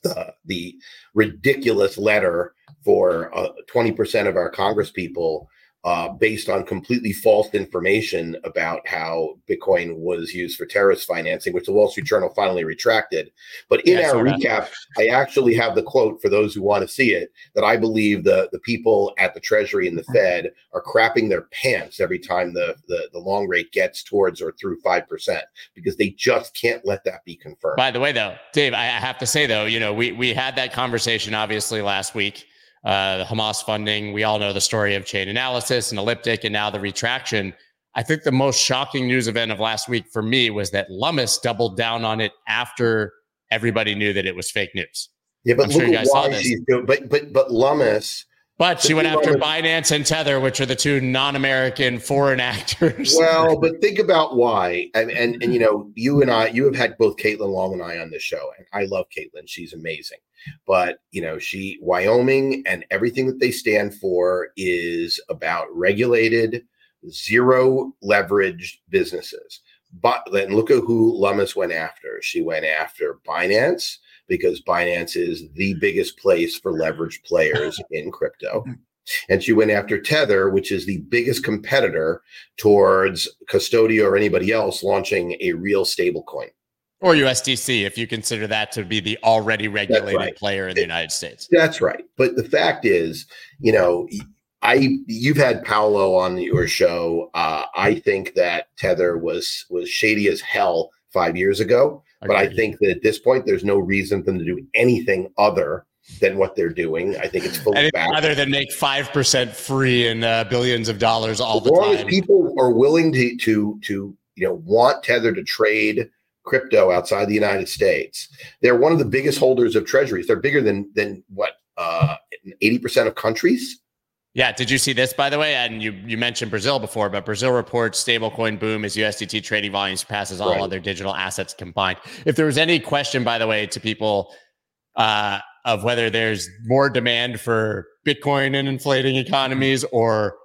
the, the ridiculous letter for uh, 20% of our Congress people uh, based on completely false information about how Bitcoin was used for terrorist financing, which the Wall Street Journal finally retracted. But in yeah, our recap, I actually have the quote for those who want to see it that I believe the, the people at the Treasury and the Fed are crapping their pants every time the, the, the long rate gets towards or through 5% because they just can't let that be confirmed. By the way, though, Dave, I have to say, though, you know, we, we had that conversation obviously last week uh, the Hamas funding. We all know the story of Chainalysis and elliptic, and now the retraction. I think the most shocking news event of last week for me was that Lummis doubled down on it after everybody knew that it was fake news. Yeah, but I'm look sure at why she's doing. But but but Lummis. But she went after Binance and Tether, which are the two non-American foreign *laughs* actors. Well, but think about why. And, and and you know, you and I, you have had both Caitlin Long and I on this show, and I love Caitlin. She's amazing. But, you know, she, Wyoming and everything that they stand for is about regulated, zero leveraged businesses. But then look at who Lummis went after. She went after Binance because Binance is the biggest place for leveraged players *laughs* in crypto. And she went after Tether, which is the biggest competitor towards Custodia or anybody else launching a real stable coin or USDC, if you consider that to be the already regulated right. player in the United States. That's right. But the fact is, you know, I you've had Paolo on your show. Uh, I think that Tether was was shady as hell five years ago. But I think that at this point, there's no reason for them to do anything other than what they're doing. I think it's fully back. Other than make five percent free and uh, billions of dollars all as the time. As people are willing to to to you know want Tether to trade crypto outside the United States. They're one of the biggest holders of treasuries. They're bigger than than what uh, eighty uh, percent of countries. Yeah, did you see this by the way? And you you mentioned Brazil before, but Brazil reports stablecoin boom as USDT trading volume surpasses all right. other digital assets combined. If there was any question, by the way, to people uh, of whether there's more demand for Bitcoin in inflating economies or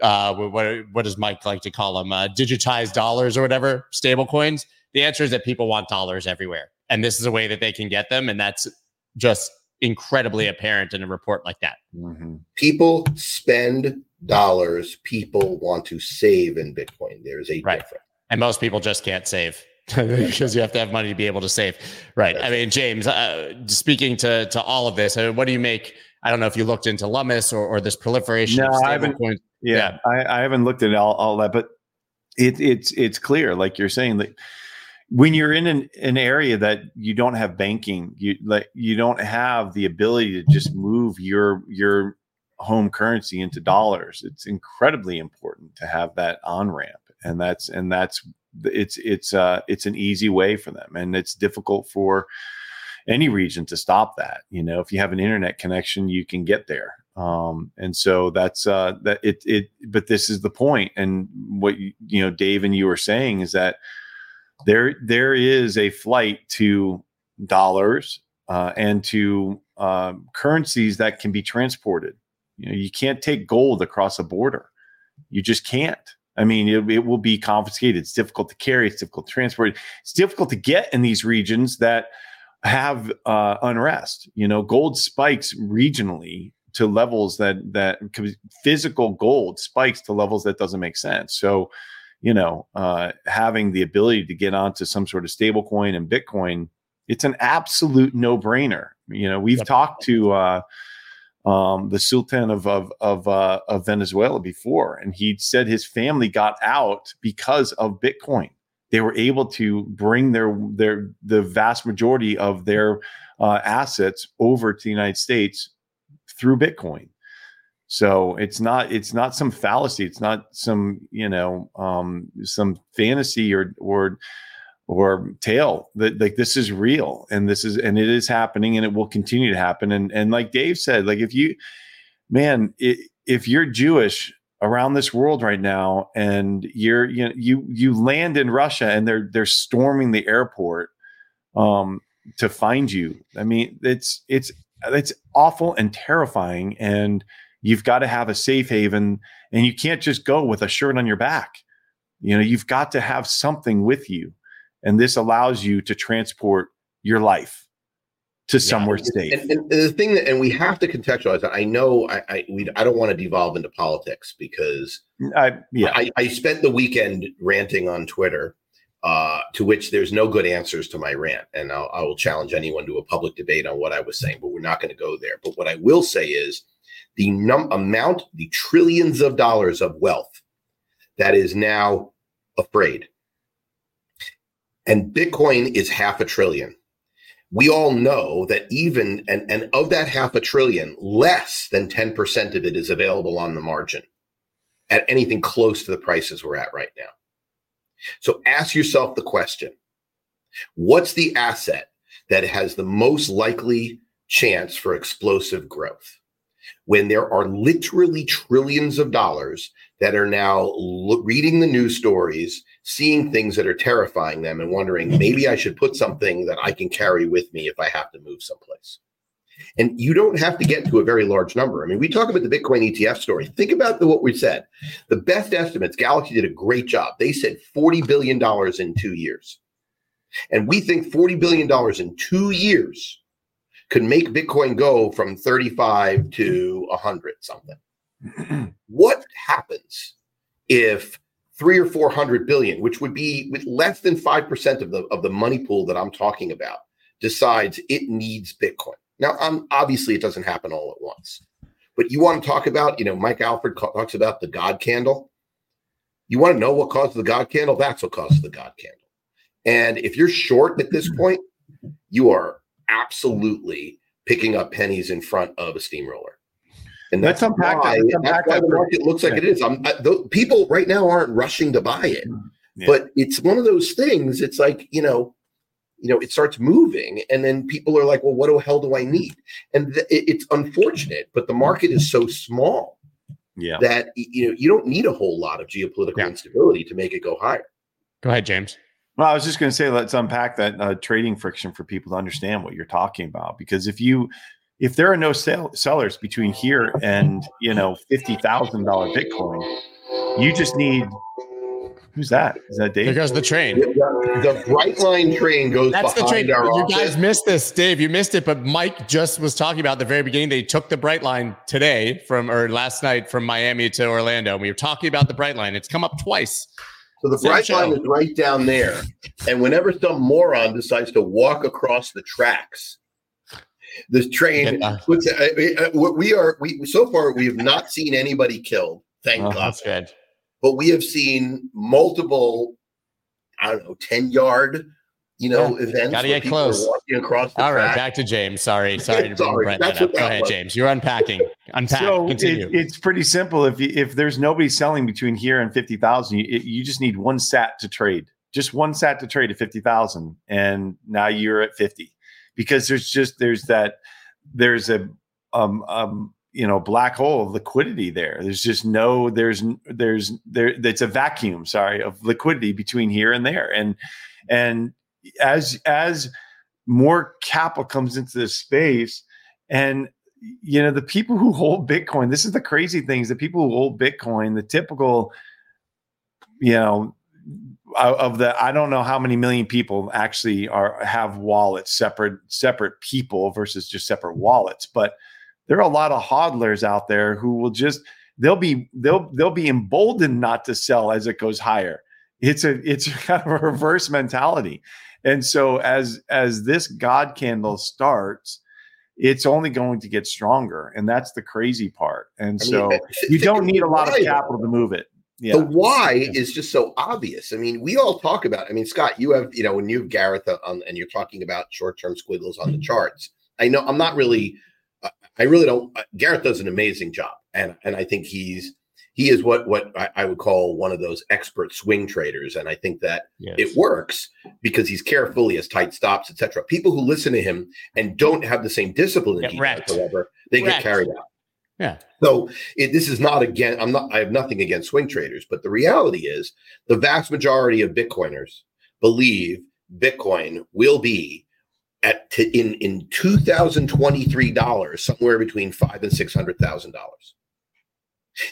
uh, what what does Mike like to call them? Uh, digitized dollars or whatever, stablecoins. the answer is that people want dollars everywhere. And this is a way that they can get them. And that's just incredibly apparent in a report like that. Mm-hmm. People spend dollars, people want to save in Bitcoin. There's a right. difference. And most people just can't save. *laughs* because you have to have money to be able to save, right? I mean, James, uh, speaking to to all of this, uh, what do you make? I don't know if you looked into Lummis or, or this proliferation. No, I haven't. Coins. Yeah, yeah. I, I, haven't looked at all, all that, but it, it's it's clear, like you're saying, that when you're in an, an area that you don't have banking, you like you don't have the ability to just move your your home currency into dollars. It's incredibly important to have that on ramp, and that's and that's it's it's uh it's an easy way for them, and it's difficult for any region to stop that. You know, if you have an internet connection, you can get there. Um, and so that's uh that it it. But this is the point, and what you, you know, Dave and you were saying is that there there is a flight to dollars uh, and to um, currencies that can be transported. You know, you can't take gold across a border. You just can't. I mean, it, it will be confiscated. It's difficult to carry. It's difficult to transport. It's difficult to get in these regions that have uh, unrest. You know, gold spikes regionally to levels that that physical gold spikes to levels that doesn't make sense. So, you know, uh, having the ability to get onto some sort of stable coin and Bitcoin, it's an absolute no brainer. You know, we've yep. talked to uh, um, the Sultan of of of, uh, of Venezuela before, and he said his family got out because of Bitcoin. They were able to bring their their the vast majority of their uh, assets over to the United States through Bitcoin. So it's not it's not some fallacy. It's not some you know um, some fantasy or or or tale that like this is real and this is and it is happening and it will continue to happen. And and like Dave said, like if you man, it, if you're Jewish around this world right now and you're you know you you land in Russia and they're they're storming the airport um to find you. I mean, it's it's it's awful and terrifying and you've got to have a safe haven and you can't just go with a shirt on your back you know you've got to have something with you and this allows you to transport your life to yeah. somewhere safe and, and, the thing that and we have to contextualize that i know i i, we, I don't want to devolve into politics because I, yeah. I, I spent the weekend ranting on twitter uh, to which there's no good answers to my rant. And I'll, I will challenge anyone to a public debate on what I was saying, but we're not going to go there. But what I will say is the num- amount, the trillions of dollars of wealth that is now afraid. And Bitcoin is half a trillion. We all know that even, and, and of that half a trillion, less than 10% of it is available on the margin at anything close to the prices we're at right now. So ask yourself the question what's the asset that has the most likely chance for explosive growth? When there are literally trillions of dollars that are now lo- reading the news stories, seeing things that are terrifying them, and wondering mm-hmm. maybe I should put something that I can carry with me if I have to move someplace. And you don't have to get to a very large number. I mean, we talk about the Bitcoin ETF story. Think about the, what we said. The best estimates, Galaxy did a great job. They said $40 billion in two years. And we think $40 billion in two years could make Bitcoin go from 35 to 100 something. what happens if three or 400 billion, which would be with less than 5% of the, of the money pool that I'm talking about, decides it needs Bitcoin? Now, um, obviously, it doesn't happen all at once. But you want to talk about, you know, Mike Alfred talks about the God candle. You want to know what caused the God candle? That's what caused the God candle. And if you're short at this point, you are absolutely picking up pennies in front of a steamroller. And that's, let's unpack why, that. Let's that's why the market looks like yeah. it is. I'm, I, the, people right now aren't rushing to buy it, mm-hmm. yeah. but it's one of those things. It's like you know, you know it starts moving and then people are like well what the hell do i need and th- it's unfortunate but the market is so small yeah that you know you don't need a whole lot of geopolitical yeah. instability to make it go higher go ahead james well i was just going to say let's unpack that uh, trading friction for people to understand what you're talking about because if you if there are no sell- sellers between here and you know $50000 bitcoin you just need Who's that? Is that Dave? Because the train. The, the Brightline train goes That's the train. you office. guys missed this, Dave. You missed it, but Mike just was talking about the very beginning. They took the Brightline today from or last night from Miami to Orlando. And we were talking about the Brightline. It's come up twice. So the Brightline is right down there. And whenever some moron decides to walk across the tracks, this train puts, uh, uh, we are we so far we have not seen anybody killed. Thank oh, God. That's good but we have seen multiple, I don't know, 10 yard, you know, yeah, events. Gotta get close. All right, back to James. Sorry, *laughs* sorry to Sorry, bring that up. Go ahead, was. James. You're unpacking. *laughs* Unpack. So Continue. It, it's pretty simple. If you, if there's nobody selling between here and fifty thousand, you, you just need one sat to trade. Just one sat to trade at fifty thousand, and now you're at fifty. Because there's just there's that there's a um um you know black hole of liquidity there there's just no there's there's there it's a vacuum sorry of liquidity between here and there and and as as more capital comes into this space and you know the people who hold bitcoin this is the crazy things the people who hold bitcoin the typical you know of the i don't know how many million people actually are have wallets separate separate people versus just separate wallets but there are a lot of hodlers out there who will just they'll be they'll they'll be emboldened not to sell as it goes higher. It's a it's *laughs* kind of a reverse mentality and so as as this god candle starts it's only going to get stronger and that's the crazy part and I mean, so you don't need a lot of capital to move it yeah. The why yeah. is just so obvious. I mean, we all talk about. I mean, Scott, you have you know when you have Gareth on, and you're talking about short-term squiggles on the mm-hmm. charts. I know I'm not really. I really don't. Uh, Gareth does an amazing job, and and I think he's he is what what I, I, would call one of those expert swing traders, and I think that yes. it works because he's careful, he has tight stops, etc. People who listen to him and don't have the same discipline, does, however, they get carried out. Yeah. So it, this is not again. I'm not. I have nothing against swing traders, but the reality is the vast majority of Bitcoiners believe Bitcoin will be at t- in in 2023 dollars somewhere between five and six hundred thousand dollars.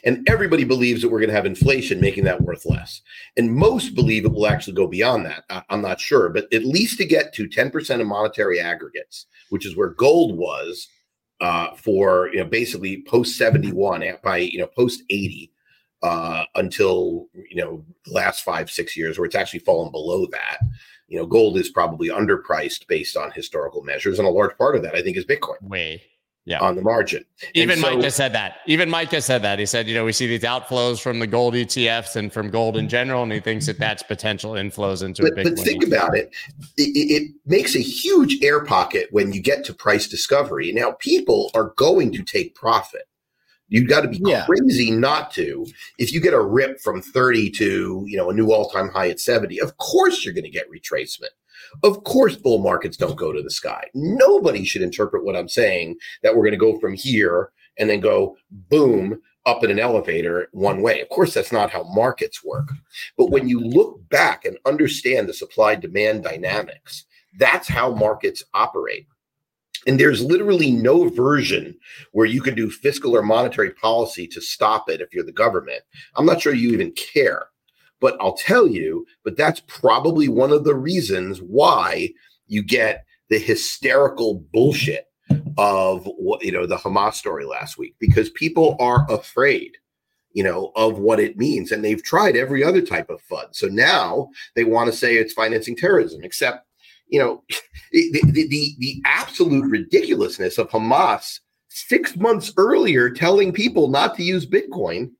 And everybody believes that we're going to have inflation making that worth less. And most believe it will actually go beyond that. I, I'm not sure, but at least to get to 10% of monetary aggregates, which is where gold was uh, for you know basically post 71 by you know post 80 uh, until you know the last five six years where it's actually fallen below that you know gold is probably underpriced based on historical measures and a large part of that i think is bitcoin way yeah. on the margin. Even so, Mike said that. Even Mike has said that. He said, you know, we see these outflows from the gold ETFs and from gold in general, and he thinks that that's potential inflows into but, a big. But think ETF. about it. it. It makes a huge air pocket when you get to price discovery. Now, people are going to take profit. You've got to be yeah. crazy not to. If you get a rip from 30 to, you know, a new all-time high at 70, of course you're going to get retracement. Of course, bull markets don't go to the sky. Nobody should interpret what I'm saying that we're going to go from here and then go boom up in an elevator one way. Of course, that's not how markets work. But when you look back and understand the supply demand dynamics, that's how markets operate. And there's literally no version where you can do fiscal or monetary policy to stop it if you're the government. I'm not sure you even care. But I'll tell you, but that's probably one of the reasons why you get the hysterical bullshit of what you know the Hamas story last week because people are afraid you know of what it means and they've tried every other type of FUD so now they want to say it's financing terrorism except you know *laughs* the, the, the, the absolute ridiculousness of Hamas six months earlier telling people not to use Bitcoin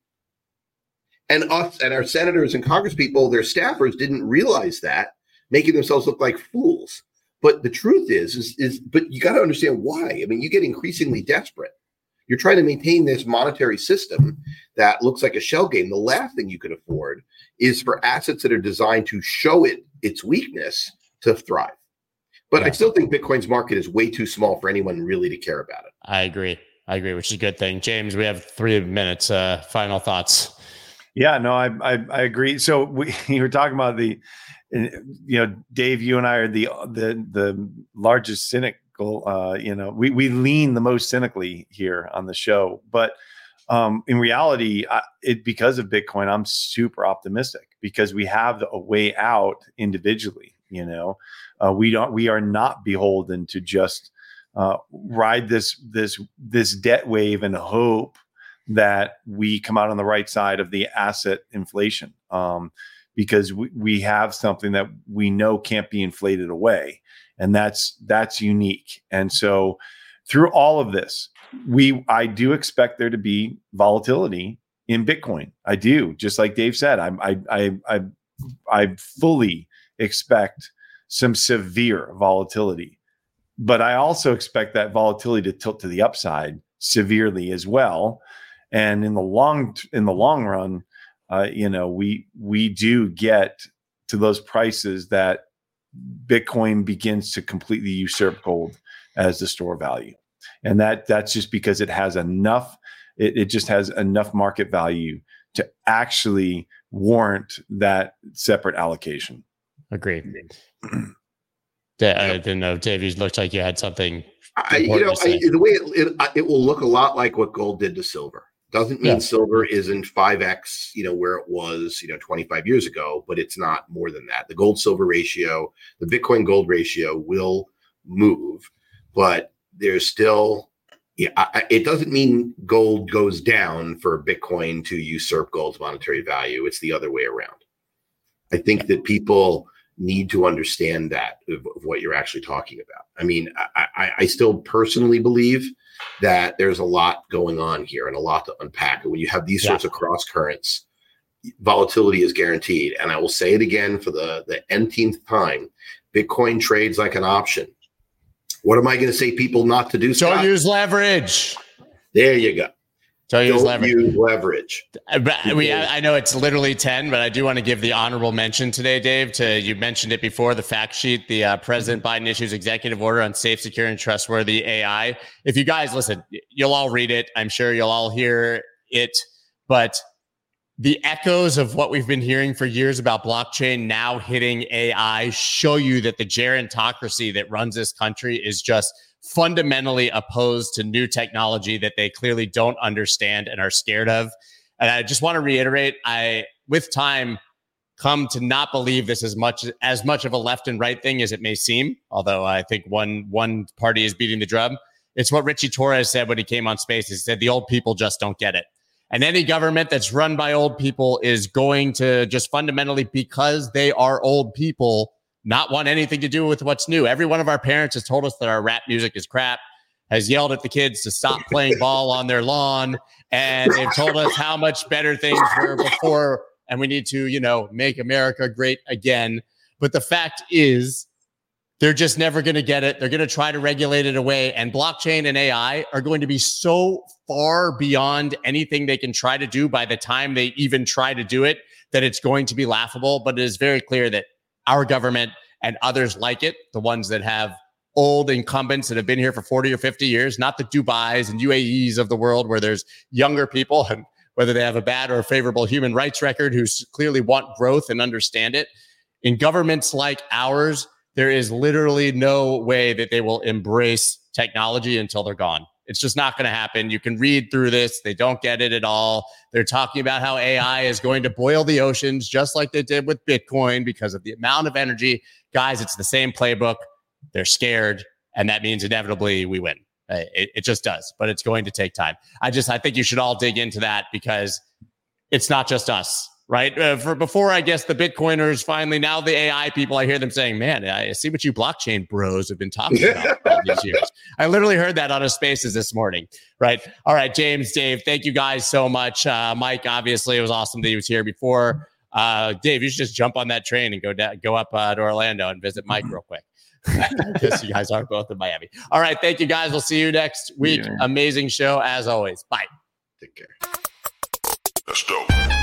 and us and our senators and congresspeople, their staffers didn't realize that, making themselves look like fools. But the truth is, is, is but you got to understand why. I mean, you get increasingly desperate. You're trying to maintain this monetary system that looks like a shell game. The last thing you can afford is for assets that are designed to show it its weakness to thrive. But yeah. I still think Bitcoin's market is way too small for anyone really to care about it. I agree. I agree, which is a good thing. James, we have three minutes. Uh, final thoughts. Yeah, no, I, I, I agree. So we *laughs* you were talking about the, you know, Dave, you and I are the the the largest cynical. Uh, you know, we we lean the most cynically here on the show, but um, in reality, I, it because of Bitcoin, I'm super optimistic because we have a way out individually. You know, uh, we don't we are not beholden to just uh, ride this this this debt wave and hope that we come out on the right side of the asset inflation um, because we, we have something that we know can't be inflated away and that's that's unique. And so through all of this we i do expect there to be volatility in bitcoin. I do just like dave said i i i i, I fully expect some severe volatility but i also expect that volatility to tilt to the upside severely as well and in the long in the long run uh, you know we we do get to those prices that bitcoin begins to completely usurp gold as the store value and that that's just because it has enough it, it just has enough market value to actually warrant that separate allocation agreed *clears throat* I didn't know, Dave. You looked like you had something. I, you know, I, the way it, it, it will look a lot like what gold did to silver. Doesn't mean yeah. silver isn't 5x, you know, where it was, you know, 25 years ago, but it's not more than that. The gold silver ratio, the Bitcoin gold ratio will move, but there's still, yeah, I, it doesn't mean gold goes down for Bitcoin to usurp gold's monetary value. It's the other way around. I think that people need to understand that of, of what you're actually talking about. I mean, I, I, I still personally believe that there's a lot going on here and a lot to unpack. And when you have these yeah. sorts of cross currents, volatility is guaranteed. And I will say it again for the, the nth time Bitcoin trades like an option. What am I going to say people not to do? Don't use leverage. There you go. So use leverage. Use leverage. Uh, we, I know it's literally 10, but I do want to give the honorable mention today, Dave, to you mentioned it before the fact sheet, the uh, President Biden issues executive order on safe, secure, and trustworthy AI. If you guys listen, you'll all read it. I'm sure you'll all hear it, but the echoes of what we've been hearing for years about blockchain now hitting AI show you that the gerontocracy that runs this country is just – fundamentally opposed to new technology that they clearly don't understand and are scared of. And I just want to reiterate, I with time come to not believe this as much as much of a left and right thing as it may seem. Although I think one one party is beating the drum. It's what Ritchie Torres said when he came on space. He said the old people just don't get it. And any government that's run by old people is going to just fundamentally, because they are old people, not want anything to do with what's new. Every one of our parents has told us that our rap music is crap, has yelled at the kids to stop playing ball on their lawn, and they've told us how much better things were before, and we need to, you know, make America great again. But the fact is, they're just never going to get it. They're going to try to regulate it away. And blockchain and AI are going to be so far beyond anything they can try to do by the time they even try to do it that it's going to be laughable. But it is very clear that our government and others like it, the ones that have old incumbents that have been here for 40 or 50 years, not the Dubais and UAEs of the world where there's younger people and whether they have a bad or a favorable human rights record who clearly want growth and understand it. In governments like ours, there is literally no way that they will embrace technology until they're gone. It's just not going to happen. You can read through this. They don't get it at all. They're talking about how AI is going to boil the oceans, just like they did with Bitcoin because of the amount of energy. Guys, it's the same playbook. They're scared. And that means inevitably we win. Uh, it, it just does, but it's going to take time. I just, I think you should all dig into that because it's not just us right? Uh, for before, I guess the Bitcoiners finally, now the AI people, I hear them saying, man, I see what you blockchain bros have been talking about all these years. I literally heard that on a spaces this morning, right? All right, James, Dave, thank you guys so much. Uh, Mike, obviously, it was awesome that he was here before. Uh, Dave, you should just jump on that train and go down, go up uh, to Orlando and visit Mike real quick. *laughs* Because you guys are both in Miami. All right, thank you guys. We'll see you next week. Yeah. Amazing show as always. Bye. Take care. That's dope.